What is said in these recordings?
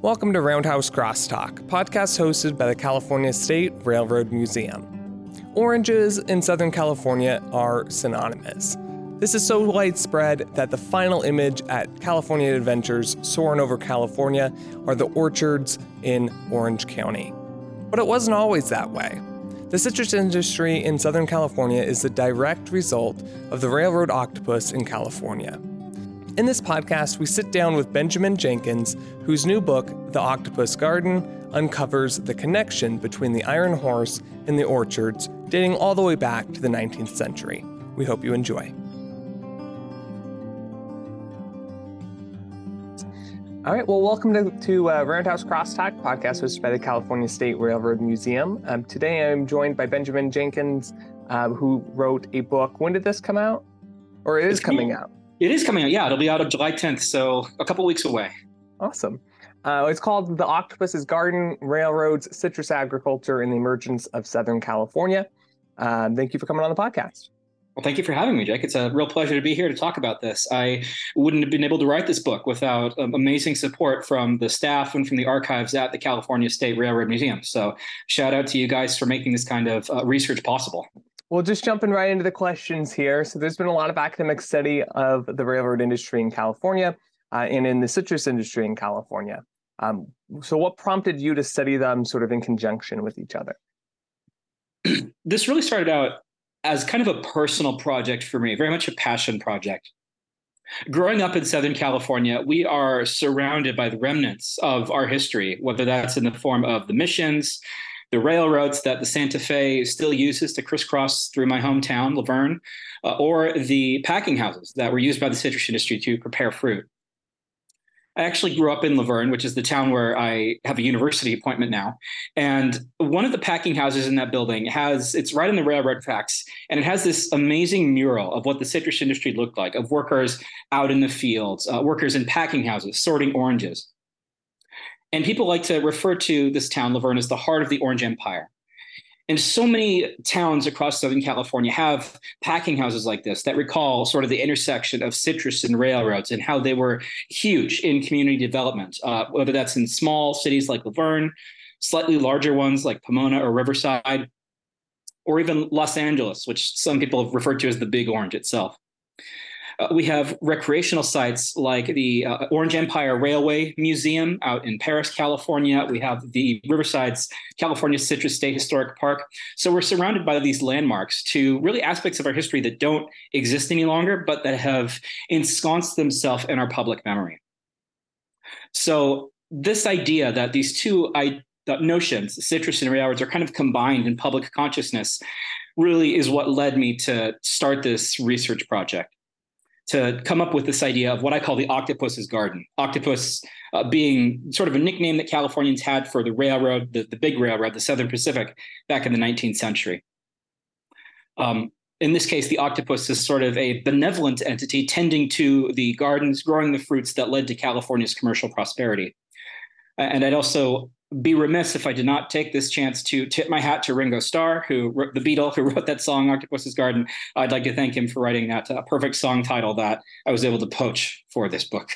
Welcome to Roundhouse Crosstalk, podcast hosted by the California State Railroad Museum. Oranges in Southern California are synonymous. This is so widespread that the final image at California Adventures soaring over California are the orchards in Orange County. But it wasn't always that way. The citrus industry in Southern California is the direct result of the railroad octopus in California. In this podcast, we sit down with Benjamin Jenkins, whose new book, The Octopus Garden, uncovers the connection between the Iron Horse and the orchards, dating all the way back to the 19th century. We hope you enjoy. All right, well, welcome to, to uh, Roundhouse Crosstalk, podcast hosted by the California State Railroad Museum. Um, today I'm joined by Benjamin Jenkins, uh, who wrote a book. When did this come out? Or it is coming out? It is coming out. Yeah, it'll be out of July 10th, so a couple weeks away. Awesome. Uh, it's called The Octopus's Garden Railroads, Citrus Agriculture, and the Emergence of Southern California. Um, thank you for coming on the podcast. Well, thank you for having me, Jake. It's a real pleasure to be here to talk about this. I wouldn't have been able to write this book without um, amazing support from the staff and from the archives at the California State Railroad Museum. So, shout out to you guys for making this kind of uh, research possible. Well, just jumping right into the questions here. So, there's been a lot of academic study of the railroad industry in California uh, and in the citrus industry in California. Um, so, what prompted you to study them sort of in conjunction with each other? this really started out as kind of a personal project for me, very much a passion project. Growing up in Southern California, we are surrounded by the remnants of our history, whether that's in the form of the missions, the railroads that the Santa Fe still uses to crisscross through my hometown, La Verne, uh, or the packing houses that were used by the citrus industry to prepare fruit. I actually grew up in La Verne, which is the town where I have a university appointment now. And one of the packing houses in that building has, it's right in the railroad tracks, and it has this amazing mural of what the citrus industry looked like, of workers out in the fields, uh, workers in packing houses sorting oranges. And people like to refer to this town, La Verne, as the heart of the Orange Empire. And so many towns across Southern California have packing houses like this that recall sort of the intersection of citrus and railroads and how they were huge in community development, uh, whether that's in small cities like La Verne, slightly larger ones like Pomona or Riverside, or even Los Angeles, which some people have referred to as the Big Orange itself. Uh, we have recreational sites like the uh, Orange Empire Railway Museum out in Perris, California. We have the Riverside's California Citrus State Historic Park. So we're surrounded by these landmarks to really aspects of our history that don't exist any longer, but that have ensconced themselves in our public memory. So this idea that these two I, notions, citrus and railroads, are kind of combined in public consciousness, really is what led me to start this research project to come up with this idea of what I call the octopus's garden. Octopus uh, being sort of a nickname that Californians had for the railroad, the, the big railroad, the Southern Pacific, back in the 19th century. Um, in this case, the octopus is sort of a benevolent entity tending to the gardens, growing the fruits that led to California's commercial prosperity. And I'd also be remiss if I did not take this chance to tip my hat to Ringo Starr, who wrote the Beatle, who wrote that song "Octopus's Garden." I'd like to thank him for writing that uh, perfect song title that I was able to poach for this book.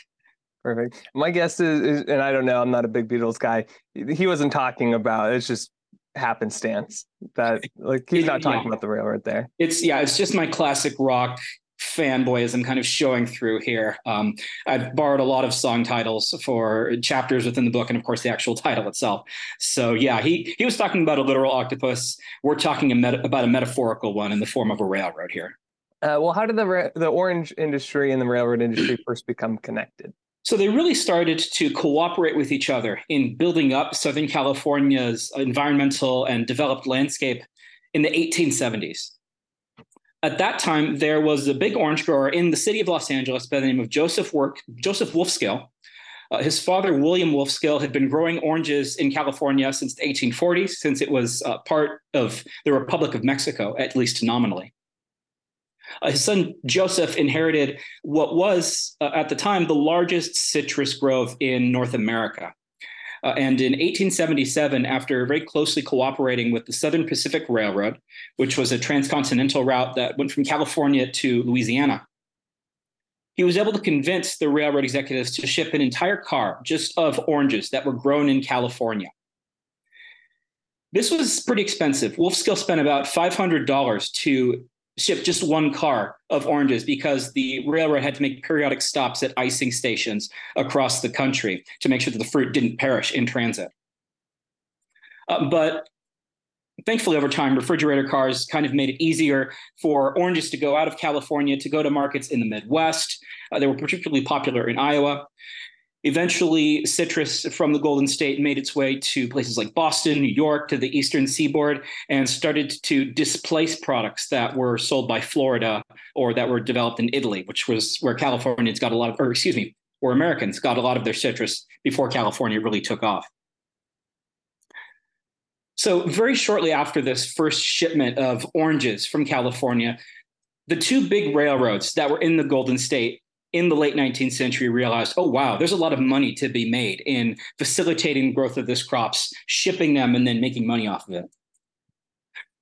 Perfect. My guess is, is, and I don't know, I'm not a big Beatles guy. He wasn't talking about it's just happenstance that like he's not talking yeah. about the railroad there. It's yeah, it's just my classic rock fanboyism kind of showing through here. Um, I've borrowed a lot of song titles for chapters within the book, and of course the actual title itself. So yeah, he he was talking about a literal octopus. We're talking a meta- about a metaphorical one in the form of a railroad here. Uh, well, how did the ra- the orange industry and the railroad industry first become connected? So they really started to cooperate with each other in building up Southern California's environmental and developed landscape in the 1870s at that time, there was a big orange grower in the city of Los Angeles by the name of Joseph Work, Joseph Wolfskill. Uh, his father, William Wolfskill, had been growing oranges in California since the 1840s, since it was uh, part of the Republic of Mexico, at least nominally. Uh, his son Joseph inherited what was, uh, at the time, the largest citrus grove in North America. Uh, and in 1877, after very closely cooperating with the Southern Pacific Railroad, which was a transcontinental route that went from California to Louisiana, he was able to convince the railroad executives to ship an entire car just of oranges that were grown in California. This was pretty expensive. Wolfskill spent about $500 to ship just one car of oranges because the railroad had to make periodic stops at icing stations across the country to make sure that the fruit didn't perish in transit. Uh, but thankfully, over time, refrigerator cars kind of made it easier for oranges to go out of California to go to markets in the Midwest. Uh, they were particularly popular in Iowa. Eventually, citrus from the Golden State made its way to places like Boston, New York, to the eastern seaboard, and started to displace products that were sold by Florida or that were developed in Italy, which was where Californians got a lot of, or excuse me, where Americans got a lot of their citrus before California really took off. So, very shortly after this first shipment of oranges from California, the two big railroads that were in the Golden State in the late 19th century realized, oh, wow, there's a lot of money to be made in facilitating growth of this crops, shipping them, and then making money off of it.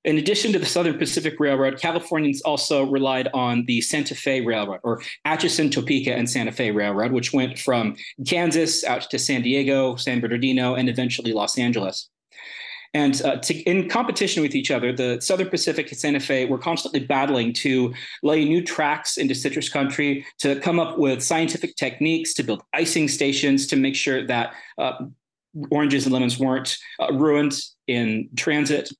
In addition to the Southern Pacific Railroad, Californians also relied on the Santa Fe Railroad, or Atchison, Topeka, and Santa Fe Railroad, which went from Kansas out to San Diego, San Bernardino, and eventually Los Angeles. And uh, to, in competition with each other, the Southern Pacific and Santa Fe were constantly battling to lay new tracks into citrus country, to come up with scientific techniques, to build icing stations, to make sure that uh, oranges and lemons weren't uh, ruined in transit.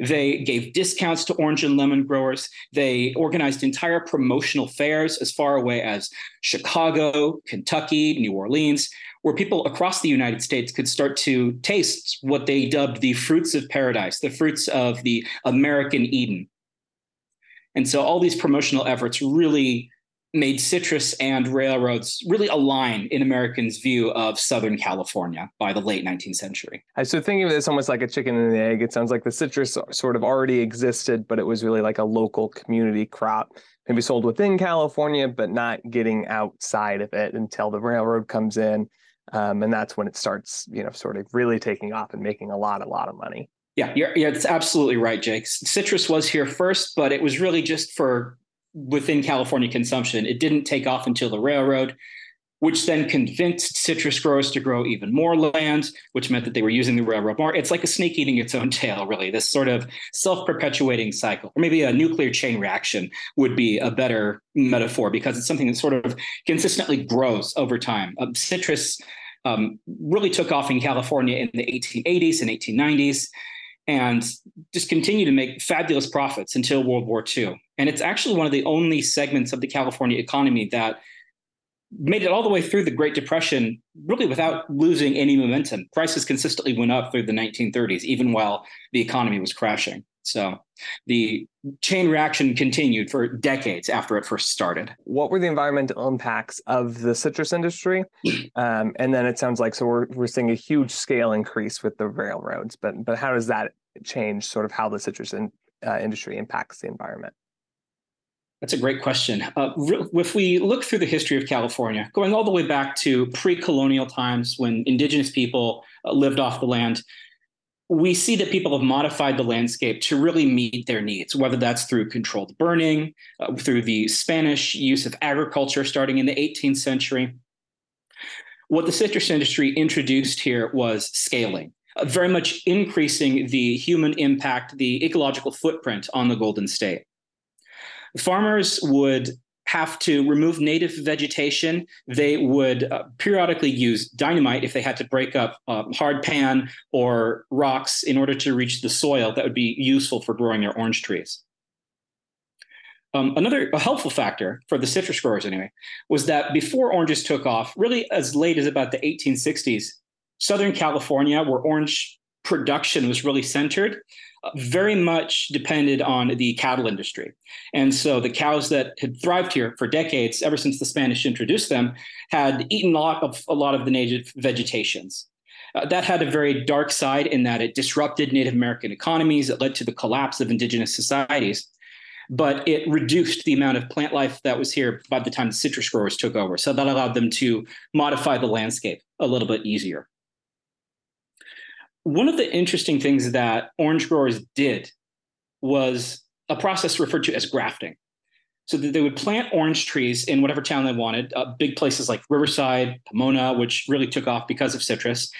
They gave discounts to orange and lemon growers. They organized entire promotional fairs as far away as Chicago, Kentucky, New Orleans, where people across the United States could start to taste what they dubbed the fruits of paradise, the fruits of the American Eden. And so all these promotional efforts really made citrus and railroads really align in Americans' view of Southern California by the late 19th century. So thinking of this almost like a chicken and the egg, it sounds like the citrus sort of already existed, but it was really like a local community crop, maybe sold within California, but not getting outside of it until the railroad comes in um, and that's when it starts, you know, sort of really taking off and making a lot, a lot of money. Yeah, you're, yeah, it's absolutely right, Jake. Citrus was here first, but it was really just for within California consumption. It didn't take off until the railroad, which then convinced citrus growers to grow even more land, which meant that they were using the railroad more. It's like a snake eating its own tail, really, this sort of self perpetuating cycle. Or maybe a nuclear chain reaction would be a better metaphor because it's something that sort of consistently grows over time. Uh, citrus um, really took off in California in the 1880s and 1890s and just continued to make fabulous profits until World War II. And it's actually one of the only segments of the California economy that made it all the way through the Great Depression, really without losing any momentum. Prices consistently went up through the 1930s, even while the economy was crashing. So the chain reaction continued for decades after it first started. What were the environmental impacts of the citrus industry? Um, and then it sounds like so we're we're seeing a huge scale increase with the railroads, but but how does that change sort of how the citrus in, uh, industry impacts the environment? That's a great question. Uh, if we look through the history of California, going all the way back to pre colonial times when indigenous people uh, lived off the land, we see that people have modified the landscape to really meet their needs, whether that's through controlled burning, uh, through the Spanish use of agriculture starting in the 18th century. What the citrus industry introduced here was scaling, very much increasing the human impact, the ecological footprint on the Golden State. Farmers would have to remove native vegetation. They would uh, periodically use dynamite if they had to break up uh, hard pan or rocks in order to reach the soil that would be useful for growing their orange trees. Um, another helpful factor for the citrus growers, anyway, was that before oranges took off, really as late as about the 1860s, Southern California, where orange production was really centered, very much depended on the cattle industry. And so the cows that had thrived here for decades, ever since the Spanish introduced them, had eaten a lot of, a lot of the native vegetations. Uh, that had a very dark side in that it disrupted Native American economies. It led to the collapse of indigenous societies. But it reduced the amount of plant life that was here by the time the citrus growers took over. So that allowed them to modify the landscape a little bit easier one of the interesting things that orange growers did was a process referred to as grafting. so that they would plant orange trees in whatever town they wanted, uh, big places like Riverside, Pomona, which really took off because of citrus.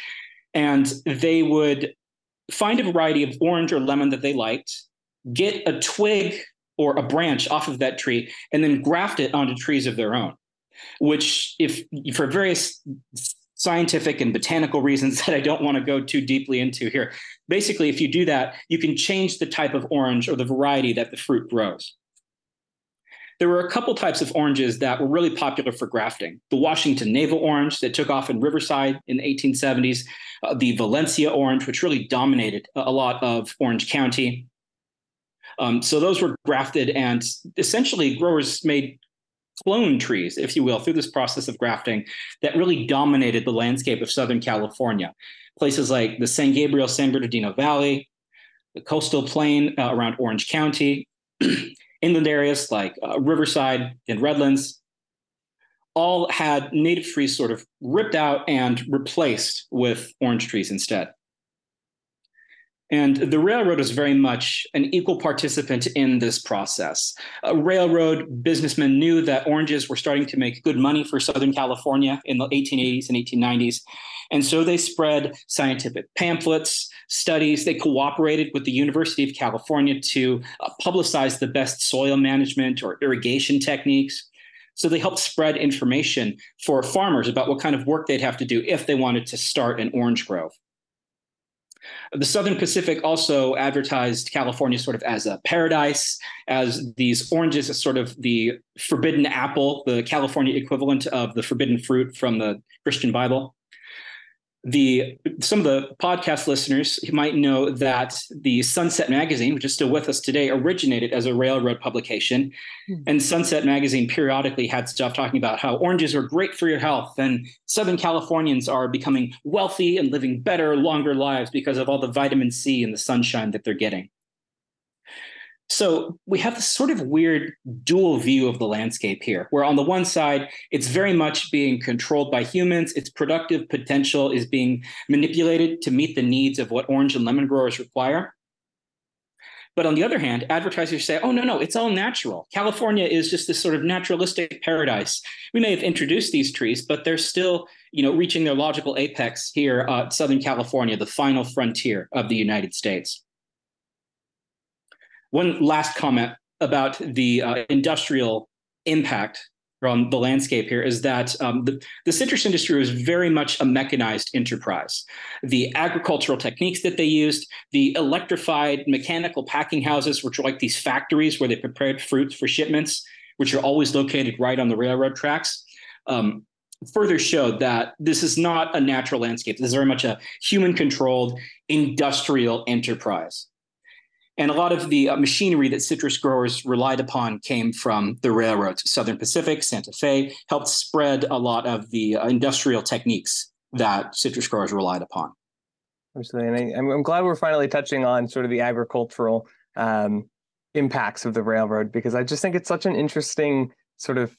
And they would find a variety of orange or lemon that they liked, get a twig or a branch off of that tree, and then graft it onto trees of their own. Which, if for various scientific and botanical reasons that I don't want to go too deeply into here, basically, if you do that, you can change the type of orange or the variety that the fruit grows. There were a couple types of oranges that were really popular for grafting. The Washington Navel orange that took off in Riverside in the 1870s, uh, the Valencia orange, which really dominated a lot of Orange County. Um, so those were grafted, and essentially growers made clone trees, if you will, through this process of grafting that really dominated the landscape of Southern California. Places like the San Gabriel San Bernardino Valley, the coastal plain uh, around Orange County, inland areas like uh, Riverside and Redlands, all had native trees sort of ripped out and replaced with orange trees instead. And the railroad was very much an equal participant in this process. Uh, railroad businessmen knew that oranges were starting to make good money for Southern California in the 1880s and 1890s. And so they spread scientific pamphlets, studies. They cooperated with the University of California to uh, publicize the best soil management or irrigation techniques. So they helped spread information for farmers about what kind of work they'd have to do if they wanted to start an orange grove. The Southern Pacific also advertised California sort of as a paradise, as these oranges as sort of the forbidden apple, the California equivalent of the forbidden fruit from the Christian Bible the some of the podcast listeners might know that the Sunset magazine, which is still with us today, originated as a railroad publication. Mm-hmm. And Sunset magazine periodically had stuff talking about how oranges are great for your health and Southern Californians are becoming wealthy and living better, longer lives because of all the vitamin C and the sunshine that they're getting. So we have this sort of weird dual view of the landscape here, where on the one side, it's very much being controlled by humans. Its productive potential is being manipulated to meet the needs of what orange and lemon growers require. But on the other hand, advertisers say, oh, no, no, it's all natural. California is just this sort of naturalistic paradise. We may have introduced these trees, but they're still you know, reaching their logical apex here, uh, Southern California, the final frontier of the United States. One last comment about the uh, industrial impact on the landscape here is that um, the, the, citrus industry was very much a mechanized enterprise. The agricultural techniques that they used, the electrified mechanical packing houses, which are like these factories where they prepared fruits for shipments, which are always located right on the railroad tracks, um, further showed that this is not a natural landscape. This is very much a human controlled industrial enterprise. And a lot of the uh, machinery that citrus growers relied upon came from the railroads. Southern Pacific, Santa Fe helped spread a lot of the uh, industrial techniques that citrus growers relied upon. Absolutely. And I, am glad we're finally touching on sort of the agricultural um, impacts of the railroad because I just think it's such an interesting sort of,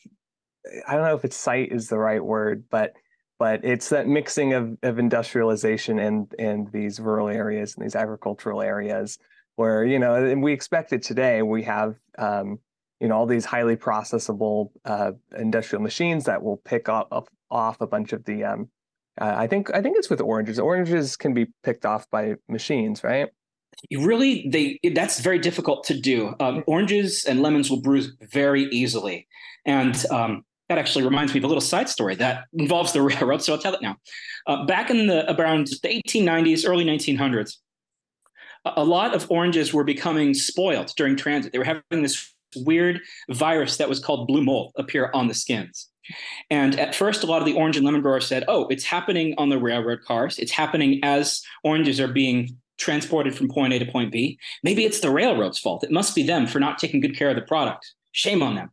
I don't know if it's site is the right word, but but it's that mixing of, of industrialization and and these rural areas and these agricultural areas where you know and we expect it today. We have um, you know all these highly processable uh, industrial machines that will pick up, off a bunch of the um, uh, i think i think it's with oranges. Oranges can be picked off by machines right? Really they that's very difficult to do. Um, oranges and lemons will bruise very easily. And um, that actually reminds me of a little side story that involves the railroad so i'll tell it now. Uh, back in the around the 1890s early 1900s a lot of oranges were becoming spoiled during transit. They were having this weird virus that was called blue mold appear on the skins. And at first, a lot of the orange and lemon growers said, oh, it's happening on the railroad cars. It's happening as oranges are being transported from point A to point B. Maybe it's the railroad's fault. It must be them for not taking good care of the product. Shame on them.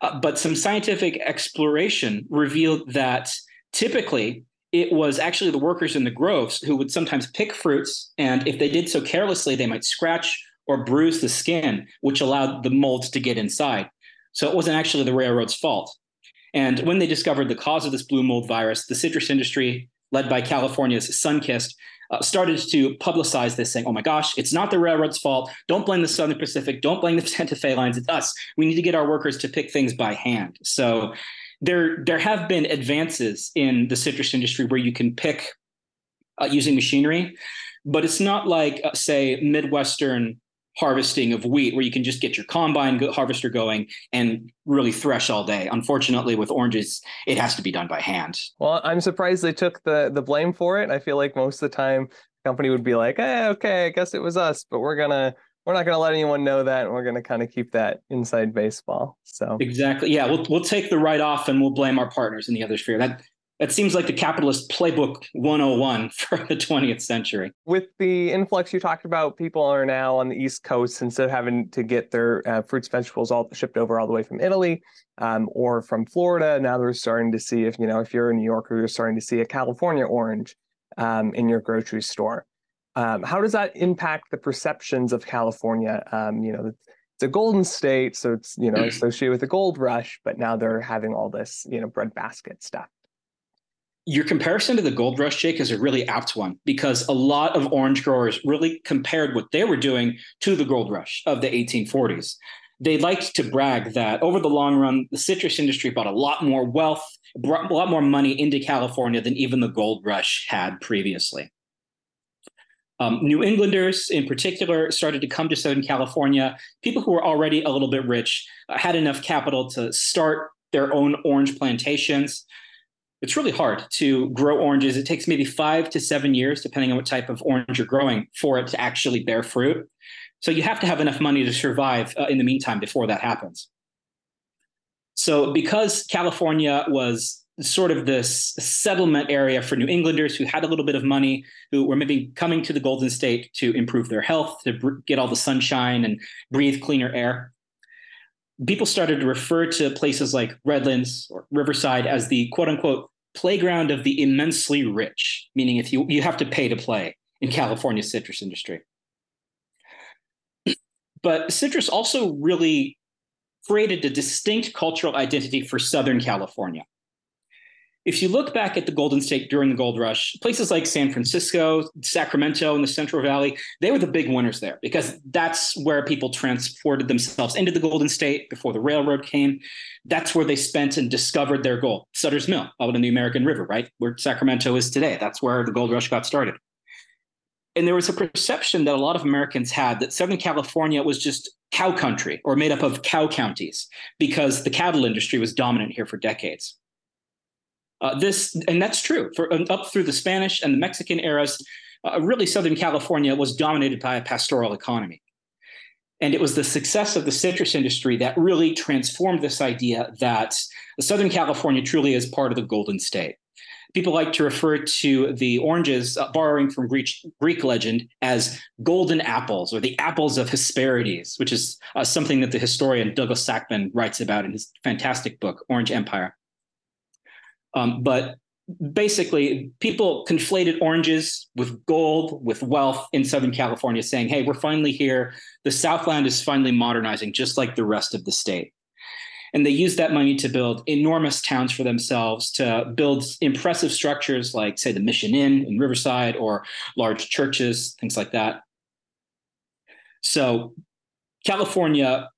Uh, but some scientific exploration revealed that typically it was actually the workers in the groves who would sometimes pick fruits, and if they did so carelessly, they might scratch or bruise the skin, which allowed the molds to get inside. So it wasn't actually the railroad's fault. And when they discovered the cause of this blue mold virus, the citrus industry led by California's Sunkist, uh, started to publicize this, saying, "Oh my gosh, it's not the railroad's fault. Don't blame the Southern Pacific. Don't blame the Santa Fe lines. It's us. We need to get our workers to pick things by hand." So there, there have been advances in the citrus industry where you can pick uh, using machinery, but it's not like, uh, say, Midwestern harvesting of wheat where you can just get your combine harvester going and really thresh all day. Unfortunately, with oranges, it has to be done by hand. Well, I'm surprised they took the the blame for it. I feel like most of the time the company would be like, "Hey, okay, I guess it was us, but we're gonna." We're not going to let anyone know that, and we're going to kind of keep that inside baseball. So exactly, yeah, we'll we'll take the write off, and we'll blame our partners in the other sphere. That that seems like the capitalist playbook 101 for the 20th century. With the influx you talked about, people are now on the East Coast instead of having to get their uh, fruits, vegetables all shipped over all the way from Italy um, or from Florida. Now they're starting to see if you know if you're a New Yorker, you're starting to see a California orange um, in your grocery store. Um, how does that impact the perceptions of California? Um, you know, it's a golden state, so it's you know associated with the gold rush, but now they're having all this you know breadbasket stuff your comparison to the gold rush, Jake, is a really apt one because a lot of orange growers really compared what they were doing to the gold rush of the 1840s. They liked to brag that over the long run, the citrus industry brought a lot more wealth, brought a lot more money into California than even the gold rush had previously. Um, New Englanders, in particular, started to come to Southern California. People who were already a little bit rich uh, had enough capital to start their own orange plantations it's really hard to grow oranges. It takes maybe five to seven years, depending on what type of orange you're growing, for it to actually bear fruit. So you have to have enough money to survive uh, in the meantime before that happens. So because California was sort of this settlement area for New Englanders who had a little bit of money, who were maybe coming to the Golden State to improve their health, to get all the sunshine and breathe cleaner air, people started to refer to places like Redlands or Riverside as the quote unquote playground of the immensely rich, meaning if you, you have to pay to play in California citrus industry. But citrus also really created a distinct cultural identity for Southern California if you look back at the Golden State during the gold rush, places like San Francisco, Sacramento, and the Central Valley, they were the big winners there because that's where people transported themselves into the Golden State before the railroad came. That's where they spent and discovered their gold. Sutter's Mill out in the American River, right? Where Sacramento is today. That's where the gold rush got started. And there was a perception that a lot of Americans had that Southern California was just cow country or made up of cow counties because the cattle industry was dominant here for decades. Uh, this and that's true for um, up through the Spanish and the Mexican eras. Uh, really, Southern California was dominated by a pastoral economy. And it was the success of the citrus industry that really transformed this idea that Southern California truly is part of the Golden State. People like to refer to the oranges, uh, borrowing from Greek, Greek legend, as golden apples or the apples of Hesperides, which is uh, something that the historian Douglas Sackman writes about in his fantastic book, Orange Empire. Um, but basically, people conflated oranges with gold, with wealth in Southern California, saying, hey, we're finally here. The Southland is finally modernizing, just like the rest of the state. And they used that money to build enormous towns for themselves, to build impressive structures like, say, the Mission Inn in Riverside or large churches, things like that. So California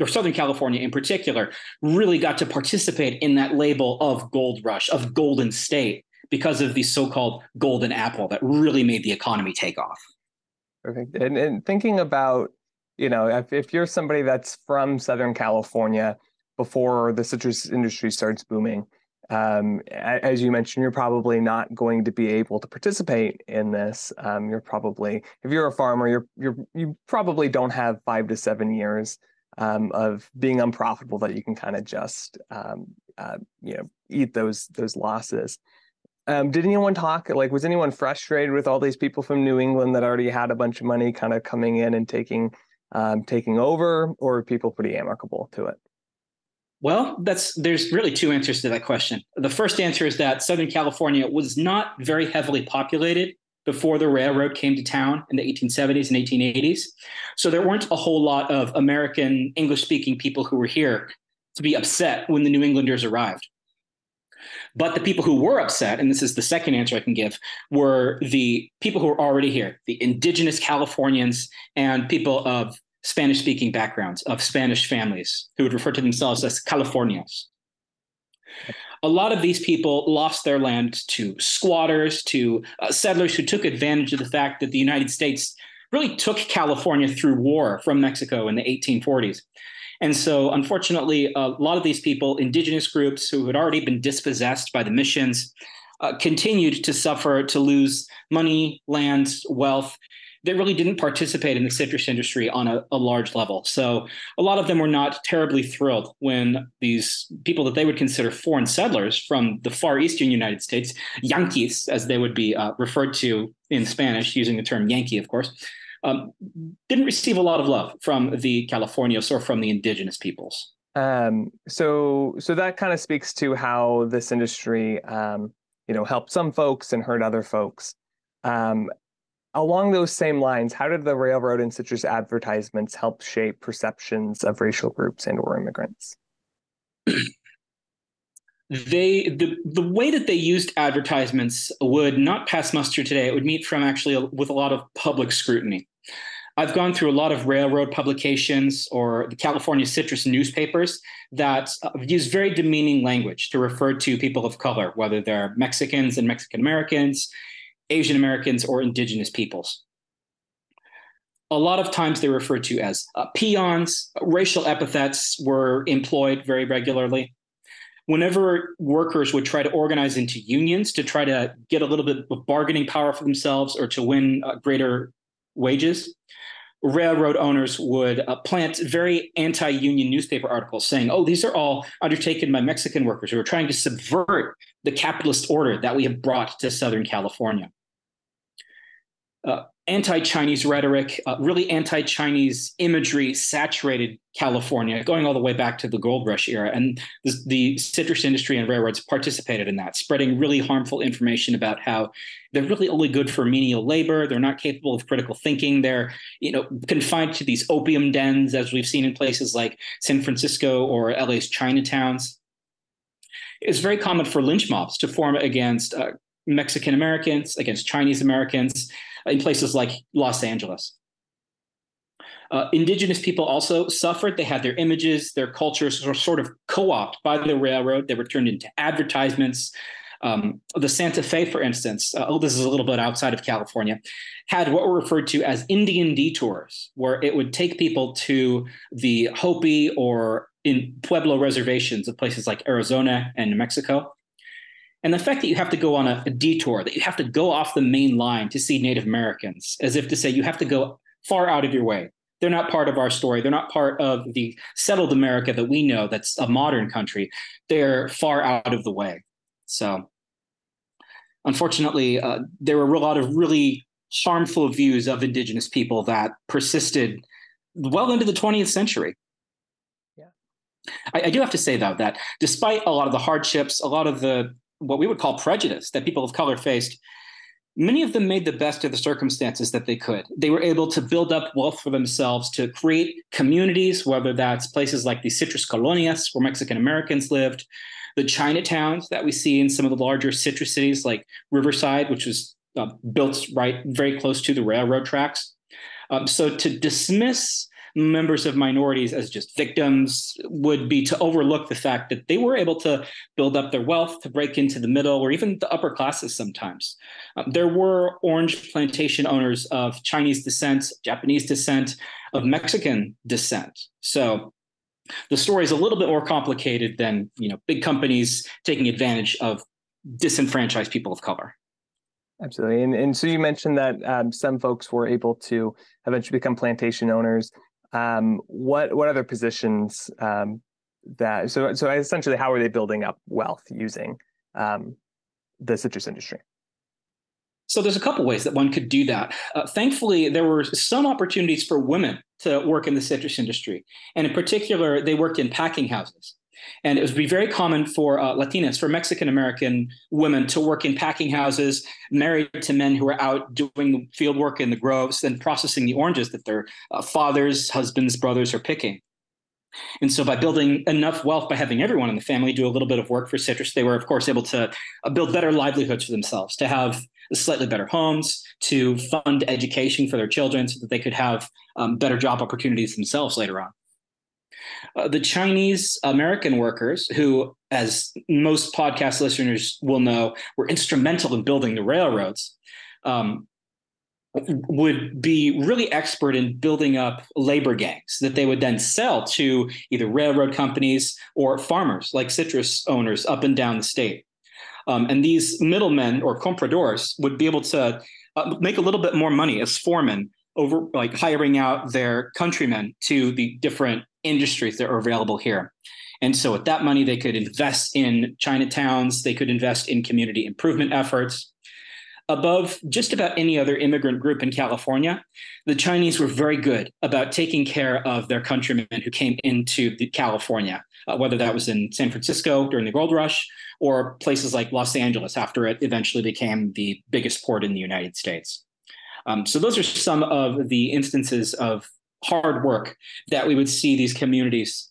or Southern California in particular, really got to participate in that label of gold rush, of golden state, because of the so-called golden apple that really made the economy take off. Perfect. And, and thinking about, you know, if, if you're somebody that's from Southern California before the citrus industry starts booming, um, as you mentioned, you're probably not going to be able to participate in this. Um, you're probably, if you're a farmer, you're you're you probably don't have five to seven years um, of being unprofitable that you can kind of just um, uh, you know eat those those losses. Um, did anyone talk like was anyone frustrated with all these people from New England that already had a bunch of money kind of coming in and taking um, taking over, or are people pretty amicable to it? Well, that's there's really two answers to that question. The first answer is that Southern California was not very heavily populated before the railroad came to town in the 1870s and 1880s. So there weren't a whole lot of American English speaking people who were here to be upset when the New Englanders arrived. But the people who were upset, and this is the second answer I can give, were the people who were already here, the indigenous Californians and people of Spanish speaking backgrounds, of Spanish families who would refer to themselves as Californios. A lot of these people lost their land to squatters, to uh, settlers who took advantage of the fact that the United States really took California through war from Mexico in the 1840s. And so, unfortunately, a lot of these people, indigenous groups who had already been dispossessed by the missions, uh, continued to suffer, to lose money, land, wealth. They really didn't participate in the citrus industry on a, a large level. So, a lot of them were not terribly thrilled when these people that they would consider foreign settlers from the far eastern United States, Yankees, as they would be uh, referred to in Spanish, using the term Yankee, of course, um, didn't receive a lot of love from the Californios or from the indigenous peoples. Um, so, so that kind of speaks to how this industry, um, you know, helped some folks and hurt other folks. Um, along those same lines, how did the railroad and citrus advertisements help shape perceptions of racial groups and/or immigrants? they the the way that they used advertisements would not pass muster today. It would meet from actually a, with a lot of public scrutiny. I've gone through a lot of railroad publications or the California citrus newspapers that uh, use very demeaning language to refer to people of color, whether they're Mexicans and Mexican Americans, Asian Americans, or indigenous peoples. A lot of times they're referred to as uh, peons. Racial epithets were employed very regularly whenever workers would try to organize into unions to try to get a little bit of bargaining power for themselves or to win uh, greater wages, railroad owners would uh, plant very anti-union newspaper articles saying, "Oh, these are all undertaken by Mexican workers who are trying to subvert the capitalist order that we have brought to Southern California." Uh, anti-Chinese rhetoric, uh, really anti-Chinese imagery saturated California, going all the way back to the gold rush era. And the, the, citrus industry and railroads participated in that, spreading really harmful information about how they're really only good for menial labor. They're not capable of critical thinking. They're, you know, confined to these opium dens, as we've seen in places like San Francisco or LA's Chinatowns. It's very common for lynch mobs to form against uh, Mexican Americans, against Chinese Americans in places like Los Angeles. Uh, indigenous people also suffered. They had their images, their cultures were sort of co opted by the railroad. They were turned into advertisements. Um, the Santa Fe, for instance, uh, oh, this is a little bit outside of California, had what were referred to as Indian detours, where it would take people to the Hopi or in Pueblo reservations of places like Arizona and New Mexico. And the fact that you have to go on a, a, detour, that you have to go off the main line to see Native Americans, as if to say you have to go far out of your way. They're not part of our story. They're not part of the settled America that we know that's a modern country. They're far out of the way. So, unfortunately, uh, there were a lot of really harmful views of Indigenous people that persisted well into the 20th century. Yeah. I, I do have to say, though, that despite a lot of the hardships, a lot of the what we would call prejudice that people of color faced, many of them made the best of the circumstances that they could. They were able to build up wealth for themselves, to create communities, whether that's places like the citrus colonias where Mexican Americans lived, the Chinatowns that we see in some of the larger citrus cities like Riverside, which was uh, built right very close to the railroad tracks. Um, so to dismiss members of minorities as just victims would be to overlook the fact that they were able to build up their wealth, to break into the middle or even the upper classes sometimes. Um, there were orange plantation owners of Chinese descent, Japanese descent, of Mexican descent. So the story is a little bit more complicated than you know big companies taking advantage of disenfranchised people of color. Absolutely, and and so you mentioned that um, some folks were able to eventually become plantation owners. Um, what what other positions um, that so so essentially how are they building up wealth using um, the citrus industry? So there's a couple ways that one could do that. Uh, thankfully, there were some opportunities for women to work in the citrus industry, and in particular, they worked in packing houses. And it would be very common for uh, Latinas, for Mexican American women to work in packing houses, married to men who are out doing field work in the groves and processing the oranges that their uh, fathers, husbands, brothers are picking. And so, by building enough wealth by having everyone in the family do a little bit of work for citrus, they were, of course, able to uh, build better livelihoods for themselves, to have slightly better homes, to fund education for their children so that they could have um, better job opportunities themselves later on. Uh, the Chinese American workers, who, as most podcast listeners will know, were instrumental in building the railroads, um, would be really expert in building up labor gangs that they would then sell to either railroad companies or farmers like citrus owners up and down the state. Um, and these middlemen or compradores would be able to uh, make a little bit more money as foremen over like hiring out their countrymen to the different industries that are available here. And so with that money, they could invest in Chinatowns, they could invest in community improvement efforts above just about any other immigrant group in California, the Chinese were very good about taking care of their countrymen who came into California, uh, whether that was in San Francisco during the gold rush or places like Los Angeles after it eventually became the biggest port in the United States. Um, so, those are some of the instances of hard work that we would see these communities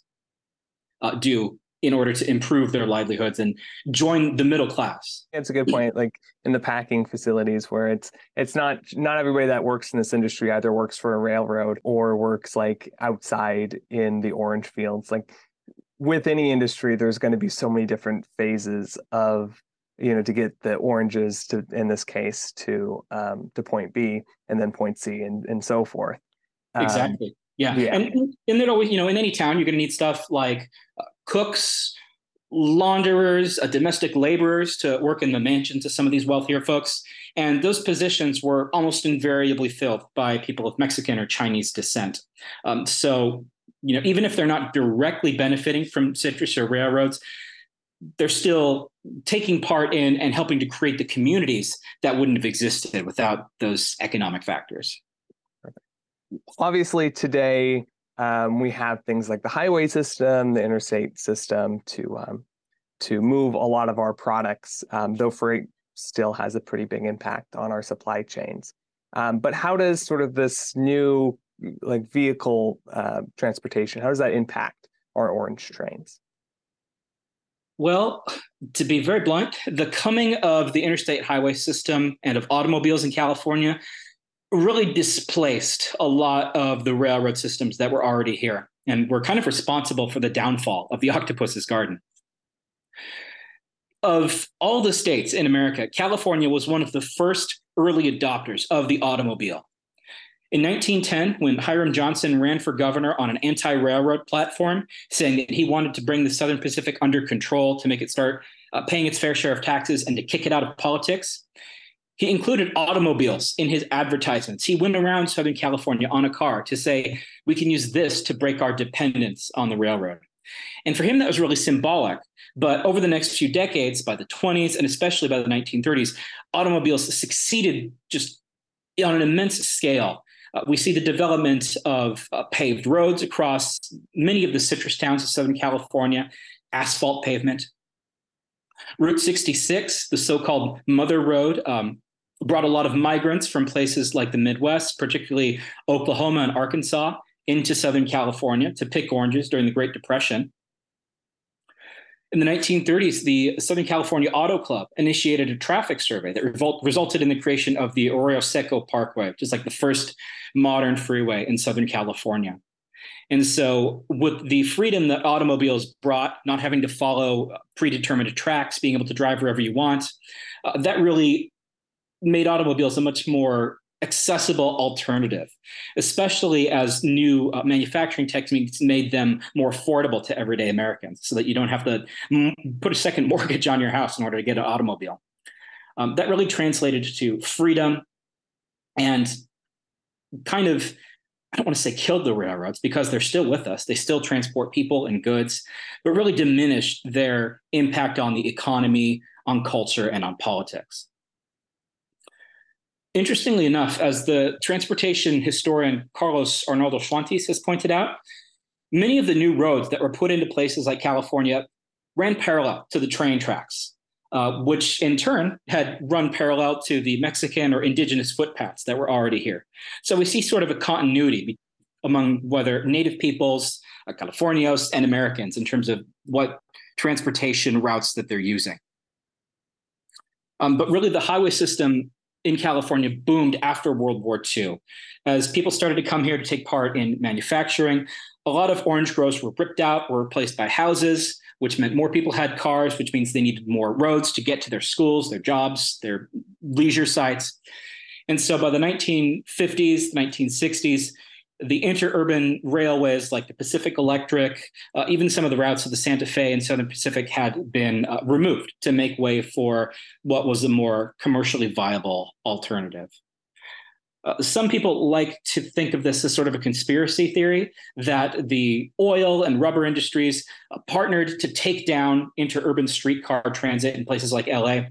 uh, do in order to improve their livelihoods and join the middle class. It's a good point. Like in the packing facilities where it's it's not not everybody that works in this industry either works for a railroad or works like outside in the orange fields. Like with any industry, there's going to be so many different phases of you know to get the oranges to in this case to um, to point B and then point C and and so forth. Um, exactly. Yeah. yeah. And and then always, you know, in any town, you're going to need stuff like uh, cooks, launderers, uh, domestic laborers to work in the mansions of some of these wealthier folks. And those positions were almost invariably filled by people of Mexican or Chinese descent. Um, so, you know, even if they're not directly benefiting from citrus or railroads, they're still taking part in and helping to create the communities that wouldn't have existed without those economic factors. Obviously, today um, we have things like the highway system, the interstate system to um, to move a lot of our products, um, though freight still has a pretty big impact on our supply chains. Um, but how does sort of this new like vehicle uh, transportation, how does that impact our orange trains? Well, to be very blunt, the coming of the interstate highway system and of automobiles in California really displaced a lot of the railroad systems that were already here and were kind of responsible for the downfall of the octopus's garden. Of all the states in America, California was one of the first early adopters of the automobile. In 1910, when Hiram Johnson ran for governor on an anti railroad platform, saying that he wanted to bring the Southern Pacific under control to make it start uh, paying its fair share of taxes and to kick it out of politics, he included automobiles in his advertisements. He went around Southern California on a car to say, we can use this to break our dependence on the railroad. And for him, that was really symbolic. But over the next few decades, by the 20s and especially by the 1930s, automobiles succeeded just on an immense scale. Uh, we see the development of uh, paved roads across many of the citrus towns of Southern California, asphalt pavement. Route 66, the so called Mother Road, um, brought a lot of migrants from places like the Midwest, particularly Oklahoma and Arkansas, into Southern California to pick oranges during the Great Depression. In the 1930s, the Southern California Auto Club initiated a traffic survey that resulted in the creation of the Arroyo Seco Parkway, which is like the first modern freeway in Southern California. And so, with the freedom that automobiles brought, not having to follow predetermined tracks, being able to drive wherever you want, uh, that really made automobiles a much more accessible alternative, especially as new uh, manufacturing techniques made them more affordable to everyday Americans so that you don't have to m- put a second mortgage on your house in order to get an automobile. Um, that really translated to freedom and kind of, I don't want to say killed the railroads because they're still with us. They still transport people and goods, but really diminished their impact on the economy, on culture, and on politics. Interestingly enough, as the transportation historian Carlos Arnaldo Schwantes has pointed out, many of the new roads that were put into places like California ran parallel to the train tracks, uh, which in turn had run parallel to the Mexican or indigenous footpaths that were already here. So we see sort of a continuity among whether native peoples, uh, Californios, and Americans in terms of what transportation routes that they're using. Um, but really, the highway system in California boomed after World War II. As people started to come here to take part in manufacturing, a lot of orange groves were ripped out, or replaced by houses, which meant more people had cars, which means they needed more roads to get to their schools, their jobs, their leisure sites. And so by the 1950s, 1960s, the interurban railways like the Pacific Electric, uh, even some of the routes of the Santa Fe and Southern Pacific had been uh, removed to make way for what was a more commercially viable alternative. Uh, some people like to think of this as sort of a conspiracy theory that the oil and rubber industries uh, partnered to take down interurban streetcar transit in places like LA.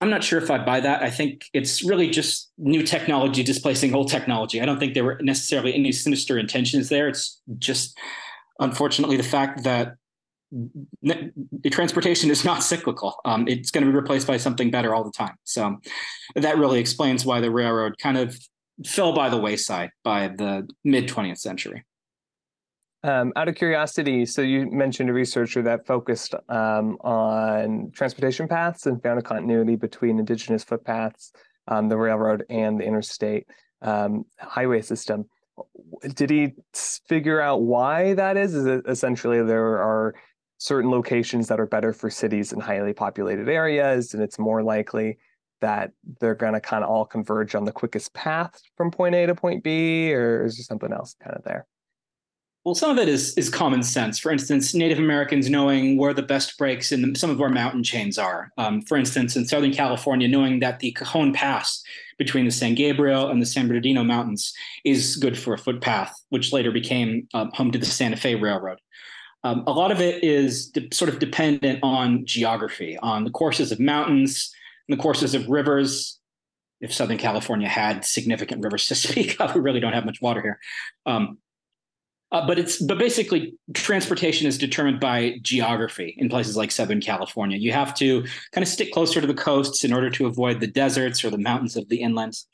I'm not sure if I buy that. I think it's really just new technology displacing old technology. I don't think there were necessarily any sinister intentions there. It's just, unfortunately, the fact that the transportation is not cyclical. Um, it's going to be replaced by something better all the time. So that really explains why the railroad kind of fell by the wayside by the mid 20th century. Um, out of curiosity, so you mentioned a researcher that focused um, on transportation paths and found a continuity between indigenous footpaths, um, the railroad, and the interstate um, highway system. Did he figure out why that is? Is it essentially there are certain locations that are better for cities and highly populated areas, and it's more likely that they're going to kind of all converge on the quickest path from point A to point B, or is there something else kind of there? Well, some of it is is common sense. For instance, Native Americans knowing where the best breaks in some of our mountain chains are. Um, for instance, in Southern California, knowing that the Cajon Pass between the San Gabriel and the San Bernardino Mountains is good for a footpath, which later became um, home to the Santa Fe Railroad. Um, a lot of it is de- sort of dependent on geography, on the courses of mountains, and the courses of rivers. If Southern California had significant rivers to speak of, we really don't have much water here. Uh, but it's but basically transportation is determined by geography in places like Southern California. You have to kind of stick closer to the coasts in order to avoid the deserts or the mountains of the inlands.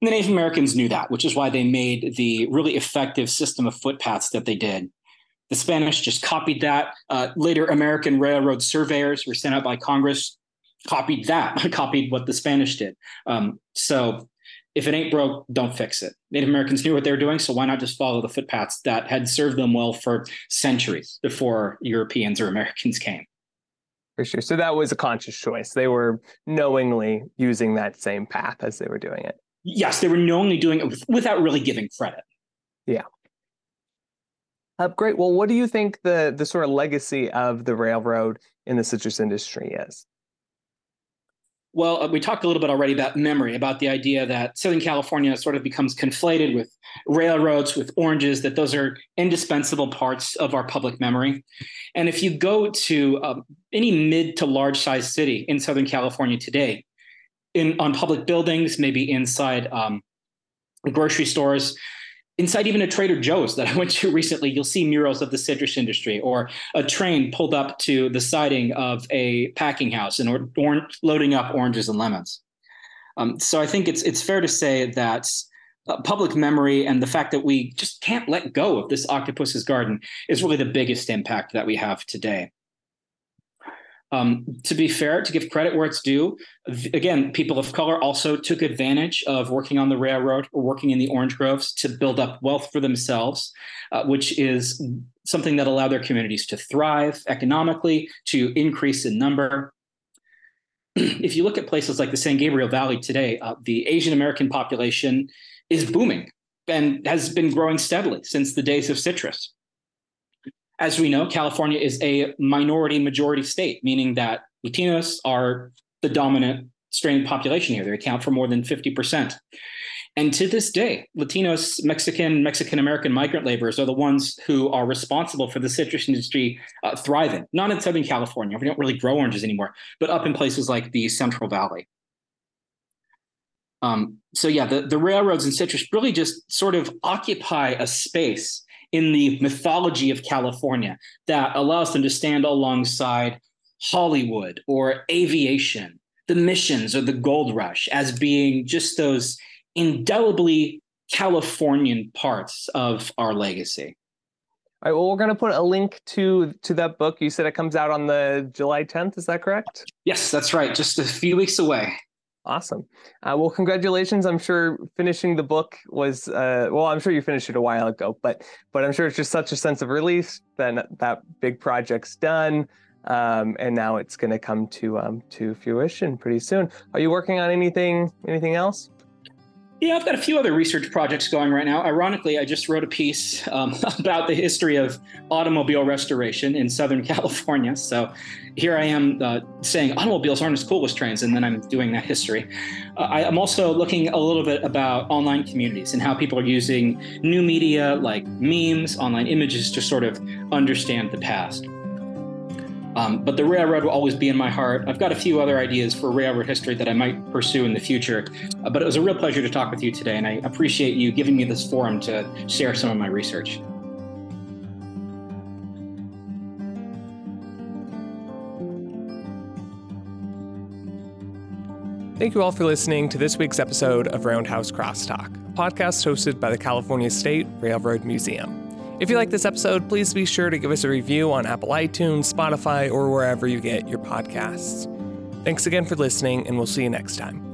And the Native Americans knew that, which is why they made the really effective system of footpaths that they did. The Spanish just copied that. Uh, later, American railroad surveyors were sent out by Congress, copied that, copied what the Spanish did. Um, so if it ain't broke, don't fix it. Native Americans knew what they were doing, so why not just follow the footpaths that had served them well for centuries before Europeans or Americans came? For sure. So that was a conscious choice. They were knowingly using that same path as they were doing it. Yes, they were knowingly doing it without really giving credit. Yeah. Uh, great. Well, what do you think the the sort of legacy of the railroad in the citrus industry is? Well, uh, we talked a little bit already about memory, about the idea that Southern California sort of becomes conflated with railroads, with oranges, that those are indispensable parts of our public memory. And if you go to uh, any mid to large size city in Southern California today, in on public buildings, maybe inside um, grocery stores, inside even a Trader Joe's that I went to recently, you'll see murals of the citrus industry or a train pulled up to the siding of a packing house and or, or loading up oranges and lemons. Um, so I think it's it's fair to say that uh, public memory and the fact that we just can't let go of this octopus's garden is really the biggest impact that we have today. Um, to be fair, to give credit where it's due, again, people of color also took advantage of working on the railroad or working in the orange groves to build up wealth for themselves, uh, which is something that allowed their communities to thrive economically, to increase in number. if you look at places like the San Gabriel Valley today, uh, the Asian American population is booming and has been growing steadily since the days of citrus as we know, California is a minority majority state, meaning that Latinos are the dominant strain population here. They account for more than 50%. And to this day, Latinos, Mexican, Mexican American migrant laborers are the ones who are responsible for the citrus industry uh, thriving. Not in Southern California, we don't really grow oranges anymore, but up in places like the Central Valley. Um, so yeah, the, the railroads and citrus really just sort of occupy a space in the mythology of California that allows them to stand alongside Hollywood or aviation, the missions or the gold rush as being just those indelibly Californian parts of our legacy. All right. Well, we're going to put a link to to that book. You said it comes out on the July 10th. Is that correct? Yes, that's right. Just a few weeks away. Awesome. Uh, well, congratulations. I'm sure finishing the book was uh, well. I'm sure you finished it a while ago, but but I'm sure it's just such a sense of relief. Then that big project's done, um, and now it's going to come to um, to fruition pretty soon. Are you working on anything anything else? Yeah, I've got a few other research projects going right now. Ironically, I just wrote a piece um, about the history of automobile restoration in Southern California. So here I am uh, saying automobiles aren't as cool as trains, and then I'm doing that history. Uh, I, am also looking a little bit about online communities and how people are using new media like memes, online images to sort of understand the past. Um, but the railroad will always be in my heart. I've got a few other ideas for railroad history that I might pursue in the future. Uh, but it was a real pleasure to talk with you today, and I appreciate you giving me this forum to share some of my research. Thank you all for listening to this week's episode of Roundhouse Crosstalk, a podcast hosted by the California State Railroad Museum. If you like this episode, please be sure to give us a review on Apple iTunes, Spotify, or wherever you get your podcasts. Thanks again for listening, and we'll see you next time.